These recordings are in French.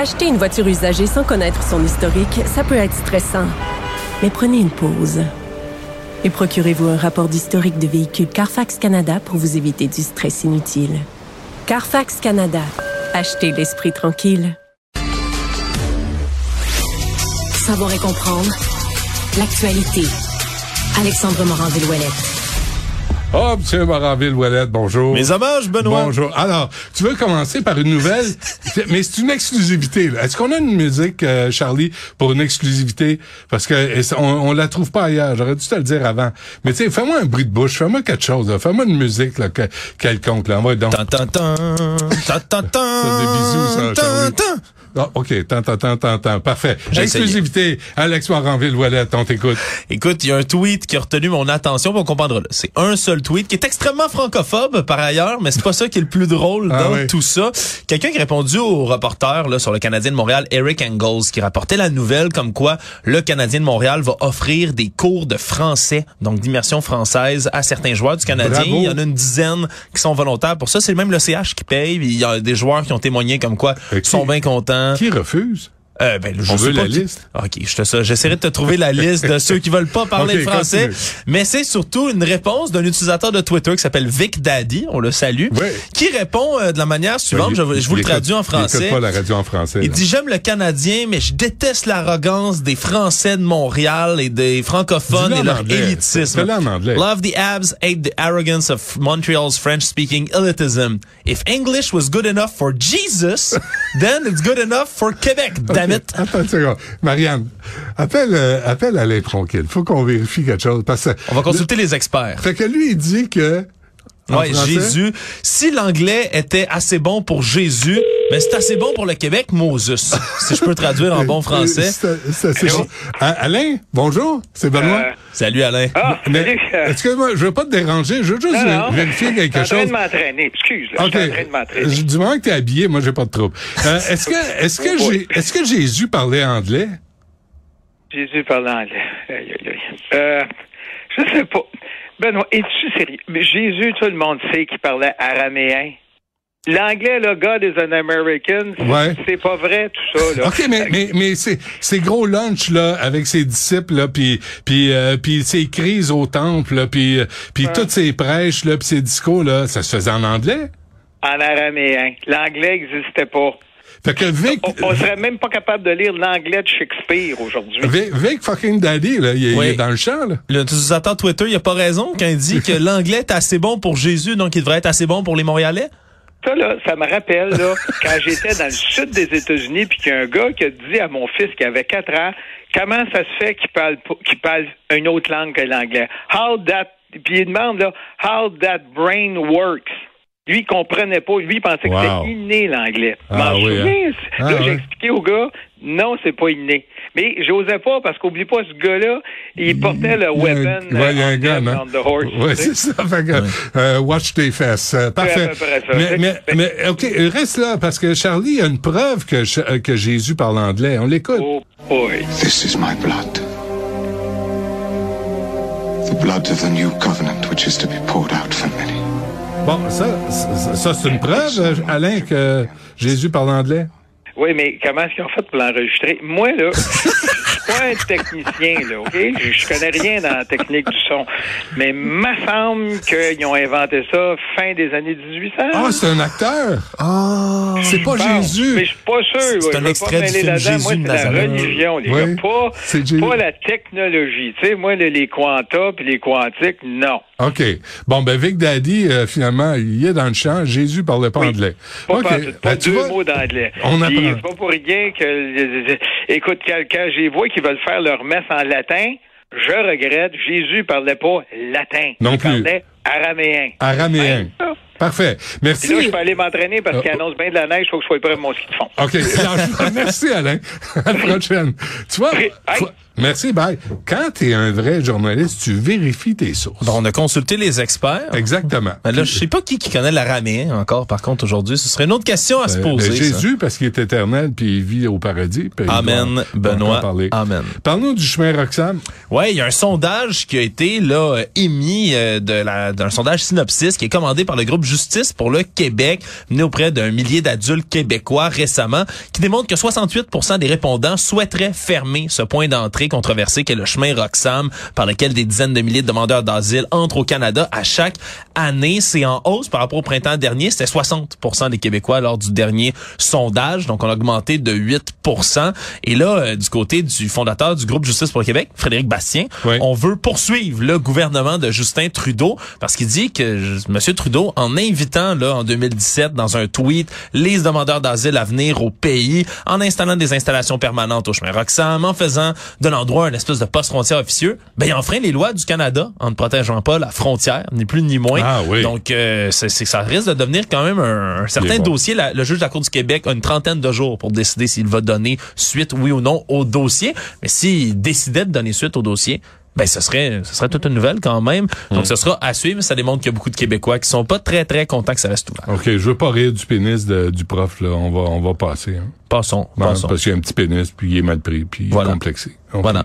Acheter une voiture usagée sans connaître son historique, ça peut être stressant. Mais prenez une pause. Et procurez-vous un rapport d'historique de véhicule Carfax Canada pour vous éviter du stress inutile. Carfax Canada. Achetez l'esprit tranquille. Savoir et comprendre. L'actualité. Alexandre Morin-Villouellette. Oh, M. Moranville-Ouellette, bonjour. Mes hommages, Benoît. Bonjour. Alors, tu veux commencer par une nouvelle, mais c'est une exclusivité. Est-ce qu'on a une musique, euh, Charlie, pour une exclusivité? Parce que on, on la trouve pas ailleurs. J'aurais dû te le dire avant. Mais tu sais, fais-moi un bruit de bouche, fais-moi quelque chose. là. Fais-moi une musique là, que- quelconque. Là. On va donc. Ah, OK, tant, tant, tant, tant, tant. Parfait. Exclusivité. Alex Moranville-Ouellette, on t'écoute. Écoute, il y a un tweet qui a retenu mon attention, on comprendra. là. C'est un seul tweet qui est extrêmement francophobe par ailleurs, mais c'est pas ça qui est le plus drôle Ah dans oui. tout ça. Quelqu'un qui a répondu au reporter là, sur le Canadien de Montréal, Eric Engels, qui rapportait la nouvelle comme quoi le Canadien de Montréal va offrir des cours de français, donc d'immersion française à certains joueurs du Canadien. Bravo. Il y en a une dizaine qui sont volontaires pour ça. C'est même le CH qui paye. Il y a des joueurs qui ont témoigné comme quoi ils sont bien contents. Qui refuse? Euh, ben, je On veut la qui- liste? OK, je te ça. J'essaierai de te trouver la liste de ceux qui veulent pas parler Ok, le français. continue. Mais c'est surtout une réponse d'un utilisateur de Twitter qui s'appelle Vic Daddy, on le salue, Oui. qui répond euh, de la manière suivante. Il- je, je vous il le traduis en Il français. écoute pas la radio en français. Il là. dit j'aime le Canadien, mais je déteste l'arrogance des Français de Montréal et des francophones et leur anglais. élitisme. En anglais. Love the abs, hate the arrogance of Montreal's French-speaking elitism. If English was good enough for Jesus, then it's good enough for Quebec. Attends une seconde. Marianne, appelle, euh, appelle Alain Tronquil. Faut qu'on vérifie quelque chose. Parce que, On va consulter les experts. Fait que lui, il dit que. Ouais, Jésus. Si l'anglais était assez bon pour Jésus, mais c'est assez bon pour le Québec, Moses. si je peux traduire en bon français. c'est- c'est assez bon. Ah, Alain, bonjour. C'est Benoît. Euh, Salut Alain. Ah, euh, excuse-moi, je veux pas te déranger. Je veux juste non, non. vérifier quelque Je suis en train chose. de m'entraîner. Excuse, là, OK. je suis en train de m'entraîner. Je- Du moment que t'es habillé, moi, j'ai pas de trouble. Euh, est-ce que, est-ce que est-ce que Jésus parlait anglais? Jésus parle anglais. Aïe, aïe, aïe. Euh, je sais pas. Benoît, es-tu sérieux? Mais Jésus, tout le monde sait qu'il parlait araméen. L'anglais, là, God is an American, c'est- Ouais. c'est pas vrai, tout ça. Là. OK, mais, mais, mais ces gros lunch, là, avec ses disciples, là, puis, puis, euh, puis ses crises au temple, là, puis, euh, puis toutes ses prêches, là, puis ses discours, là, ça se faisait en anglais? En araméen. L'anglais n'existait pas. Fait que Vic, On, on serait même pas capable de lire l'anglais de Shakespeare aujourd'hui. Vic, Vic fucking Daddy, là, il, est- il Oui. est dans le champ, là. L'utilisateur Twitter, il a pas raison quand il dit que l'anglais est assez bon pour Jésus, donc il devrait être assez bon pour les Montréalais? Ça, là, ça me rappelle, là, quand j'étais dans le sud des États-Unis, puis qu'il y a un gars qui a dit à mon fils qui avait 4 ans, comment ça se fait qu'il parle, pas- qu'il parle une autre langue que l'anglais? How that, puis il demande, là, how that brain works. Lui, il comprenait pas. Lui, il pensait que c'était inné, l'anglais. Ah m'en oui, souviens. Ah là, j'ai expliqué au gars, non, c'est pas inné. Mais j'osais pas, parce qu'oublie pas, ce gars-là, il portait le Il y a un- weapon ouais, il y a un euh, gun, hein. on the horse. Ouais, tu sais. c'est ça. Fait que, euh, watch tes fesses. Euh, parfait. ça. Mais, mais, mais, OK, reste là, parce que Charlie, a une preuve que, euh, que Jésus parle anglais. On l'écoute. Oh boy. This is my blood. The blood of the new covenant which is to be poured out for many. Bon, ça, ça, ça, c'est une preuve, Alain, que Jésus parle anglais? Oui, mais comment est-ce qu'ils ont fait pour l'enregistrer? Moi, là, pas un technicien, là, OK? Je, je connais rien dans la technique du son. Mais m'a semble qu'ils ont inventé ça fin des années 1800. Ah, c'est un acteur. Ah, c'est pas Jésus. Mais je suis pas sûr. C'est ouais, un extrait pas du film. Moi, c'est la religion, les Oui, gars. Pas, pas la technologie. Tu sais, moi, les, les quantas puis les quantiques, non. OK. Bon, ben, Vic Daddy, euh, finalement, il est dans le champ. Jésus parlait pas Oui. anglais. Pas, OK. pas, pas Ben, tu deux vois, mots d'anglais. on apprend. Pas pour rien que... Écoute, quand, quand j'ai vois qu'ils veulent faire leur messe en latin, Je regrette, Jésus parlait pas latin. Non il plus. parlait araméen. Araméen. Ouais. Parfait. Merci. Puis là, je peux aller m'entraîner parce Euh, qu'il annonce bien de la neige, il faut que je sois prêt pour mon ski de fond. OK. Alors, Merci, Alain. À la prochaine. Tu vois? Hey. faut- Merci, bye. Quand tu es un vrai journaliste, tu vérifies tes sources. Bon, on a consulté les experts. Exactement. Mais là, je sais pas qui qui connaît l'araméen encore, par contre, aujourd'hui. Ce serait une autre question à se Euh, poser. ben, ça. Jésus, parce qu'il est éternel, puis il vit au paradis. puis Amen, Benoît. Amen. Parle-nous du chemin Roxham. Ouais, il y a un sondage qui a été là émis euh, de la d'un sondage Synopsis qui est commandé par le groupe Justice pour le Québec, mené auprès d'un millier d'adultes québécois récemment, qui démontre que 68% des répondants souhaiteraient fermer ce point d'entrée controversé qu'est le chemin Roxham, par lequel des dizaines de milliers de demandeurs d'asile entrent au Canada à chaque année. C'est en hausse par rapport au printemps dernier. C'était 60% des Québécois lors du dernier sondage, donc on a augmenté de 8%. Et là, euh, du côté du fondateur du groupe Justice pour le Québec, Frédéric Bastien, Oui. on veut poursuivre le gouvernement de Justin Trudeau parce qu'il dit que M. Trudeau, en invitant là en 2017 dans un tweet les demandeurs d'asile à venir au pays, en installant des installations permanentes au chemin Roxham, en faisant de l'endroit une espèce de poste frontière officieux, ben il enfreint les lois du Canada en ne protégeant pas la frontière, ni plus ni moins. Ah oui. Donc euh, c'est, ça risque de devenir quand même un, un certain dossier. La- le juge de la Cour du Québec a une trentaine de jours pour décider s'il va donner suite, oui ou non, au dossier. Mais s'il décidait de donner suite au dossier, ben ce serait ce serait toute une nouvelle quand même. Donc ce sera à suivre. Ça démontre qu'il y a beaucoup de Québécois qui sont pas très très contents que ça reste ouvert. OK, je veux pas rire du pénis de- du prof, là. On va, on va passer. Hein. Passons, Non, passons. parce qu'il y a un petit pénis, puis il est mal pris, puis il est complexé. OK. Voilà.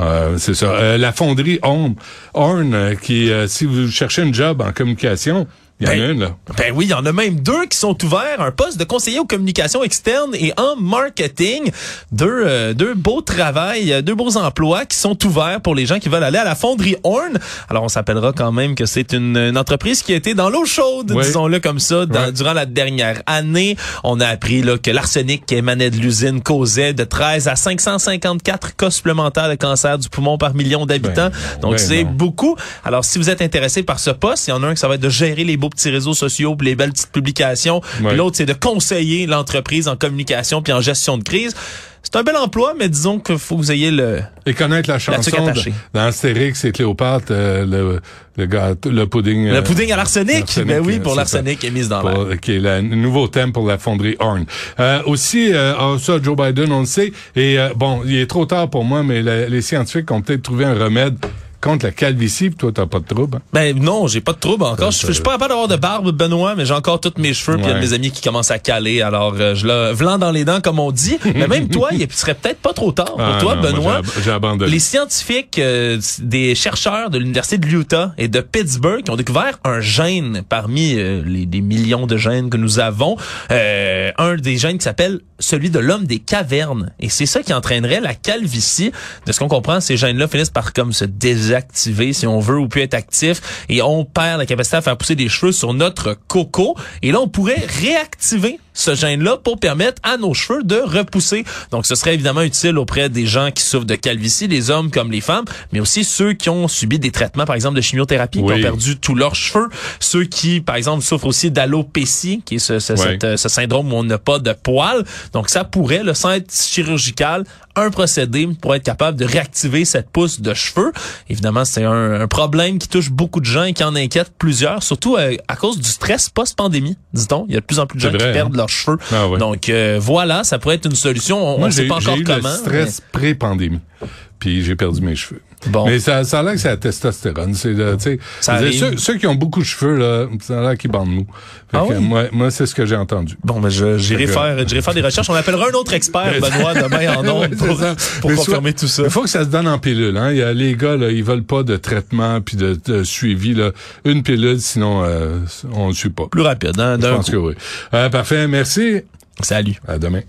Euh, c'est ça. Euh, la fonderie Horn, Horn euh, qui, euh, si vous cherchez un job en communication, il y en a Ben, une, là. Ben oui, il y en a même deux qui sont ouverts, un poste de conseiller aux communications externes et en marketing. Deux, euh, deux beaux travails, deux beaux emplois qui sont ouverts pour les gens qui veulent aller à la fonderie Horn. Alors on s'appellera quand même que c'est une, une entreprise qui a été dans l'eau chaude, Oui. disons-le comme ça, dans- durant la dernière année. On a appris là, que l'arsenic qui émanait de l'usine causait de 13 à 554 cas supplémentaires de cancer du poumon par million d'habitants. Ben, Donc ben c'est non. beaucoup. Alors, si vous êtes intéressé par ce poste, il y en a un qui ça va être de gérer les beaux petits réseaux sociaux, puis les belles petites publications. Ouais. L'autre, c'est de conseiller l'entreprise en communication puis en gestion de crise. C'est un bel emploi, mais disons qu'il faut que vous ayez le... Et connaître la chanson attachée. dans Astérix et Cléopâtre, euh, le, le gâteau, le pudding. Le euh, pudding à l'arsenic? Ben oui, euh, pour l'arsenic est mise dans l'air. qui est le nouveau thème pour la fonderie Horn. Euh, aussi, euh, ah, ça, Joe Biden, on le sait. Et euh, bon, il est trop tard pour moi, mais la- les scientifiques ont peut-être trouvé un remède contre la calvitie. Puis toi, t'as pas de trouble. hein? Ben non, j'ai pas de trouble encore. Je, je suis pas capable d'avoir de barbe, Benoît, mais j'ai encore tous mes cheveux. Puis il y a de mes amis qui commencent à caler. Alors, euh, je le vlan dans les dents, comme on dit. mais même toi, il serait peut-être pas trop tard pour Ah, toi, non, Benoît. j'ai ab- j'ai abandonné. Les scientifiques, euh, des chercheurs de l'université de l'Utah et de Pittsburgh qui ont découvert un gène parmi euh, les, millions de gènes que nous avons, euh, un des gènes qui s'appelle celui de l'homme des cavernes. Et c'est ça qui entraînerait la calvitie. De ce qu'on comprend, ces gènes-là finissent par comme se si on veut, ou plus être actifs, et on perd la capacité à faire pousser des cheveux sur notre coco. Et là, on pourrait réactiver ce gène-là pour permettre à nos cheveux de repousser. Donc, ce serait évidemment utile auprès des gens qui souffrent de calvitie, les hommes comme les femmes, mais aussi ceux qui ont subi des traitements, par exemple, de chimiothérapie, qui ont perdu tous leurs cheveux, ceux qui, par exemple, souffrent aussi d'alopécie, qui est ce, ce, Ouais. cette, euh, ce syndrome où on n'a pas de poils. Donc, ça pourrait, le sans être chirurgical, un procédé pour être capable de réactiver cette pousse de cheveux. Évidemment, c'est un, un problème qui touche beaucoup de gens et qui en inquiète plusieurs, surtout euh, à cause du stress post-pandémie, dit-on. Il y a de plus en plus de gens qui perdent hein? Leurs cheveux. Ah ouais. Donc, euh, voilà, ça pourrait être une solution. On ne sait pas encore eu comment. le stress pré-pandémie. Puis j'ai perdu mes cheveux. mais- Bon. Mais ça, ça a l'air que c'est la testostérone. C'est, le- Ça ceux, ceux qui ont beaucoup de cheveux, là, ça a l'air qu'ils bandent mou. Ah oui? moi, moi c'est ce que j'ai entendu. Bon, mais je- j'irai faire, j'irai faire des recherches. On appellera un autre expert, Benoît, demain en ondes pour, confirmer soit- tout ça. Il faut que ça se donne en pilule. Hein. Il y a, les gars, là, ils veulent pas de traitement puis de, de suivi. Là. Une pilule, sinon euh, on ne suit pas. Plus rapide, hein, Je pense coup. que oui. Euh, parfait, merci. Salut. À demain.